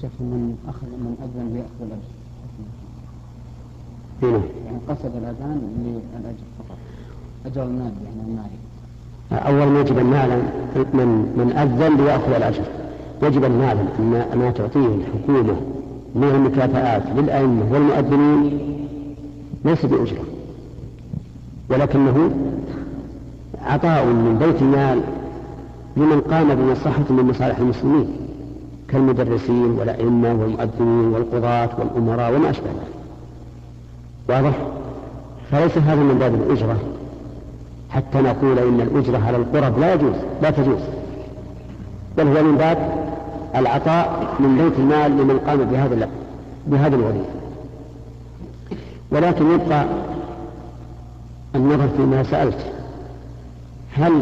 شيخ من أخذ من أذن ليأخذ الأجر. هنا يعني قصد الأذان للأجر فقط. أجر المال يعني المالي أول ما يجب المال من من أذن ليأخذ الأجر. يجب المال أن ما تعطيه الحكومة من المكافآت للأئمة والمؤذنين؟ ليس بأجرة. ولكنه عطاء من بيت المال لمن قام بمصلحة من مصالح المسلمين. كالمدرسين والأئمة والمؤذنين والقضاة والأمراء وما أشبه ذلك. واضح؟ فليس هذا من باب الأجرة. حتى نقول إن الأجرة على القرب لا يجوز لا تجوز. بل هو من باب العطاء من بيت المال لمن قام بهذا بهذه الوظيفة. ولكن يبقى النظر فيما سألت هل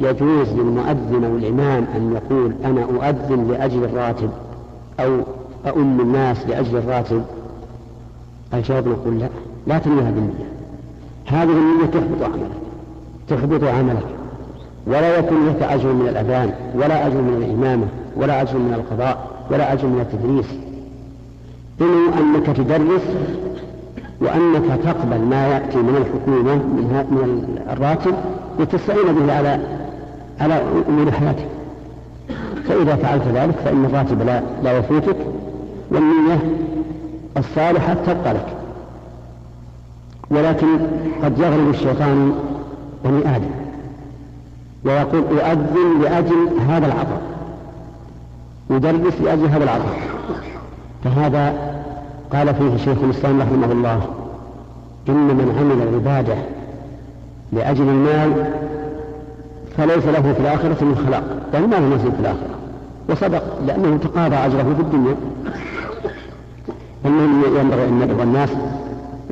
يجوز للمؤذن أو الإمام أن يقول أنا أؤذن لأجل الراتب أو أؤم الناس لأجل الراتب؟ الجواب نقول لا لا تنويها بالنية. هذه النية تحبط عملك تحبط عملك. ولا يكون لك أجر من الأذان ولا أجر من الإمامة ولا أجر من القضاء ولا أجر من التدريس. إنه أنك تدرس وأنك تقبل ما يأتي من الحكومة من, من الراتب وتستعين به على على أمور حياتك. فإذا فعلت ذلك فإن الراتب لا, لا يفوتك والنية الصالحة تبقى لك. ولكن قد يغلب الشيطان بني آدم ويقول أؤذن لأجل هذا العطاء يدرس لأجل هذا العطاء فهذا قال فيه شيخ الإسلام رحمه الله إن من عمل العبادة لأجل المال فليس له في الآخرة من خلاق يعني ما له نصيب في الآخرة وصدق لأنه تقاضى أجره في الدنيا. المهم ينبغي أن ندعو الناس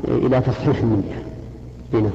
إلى تصحيح النية هنا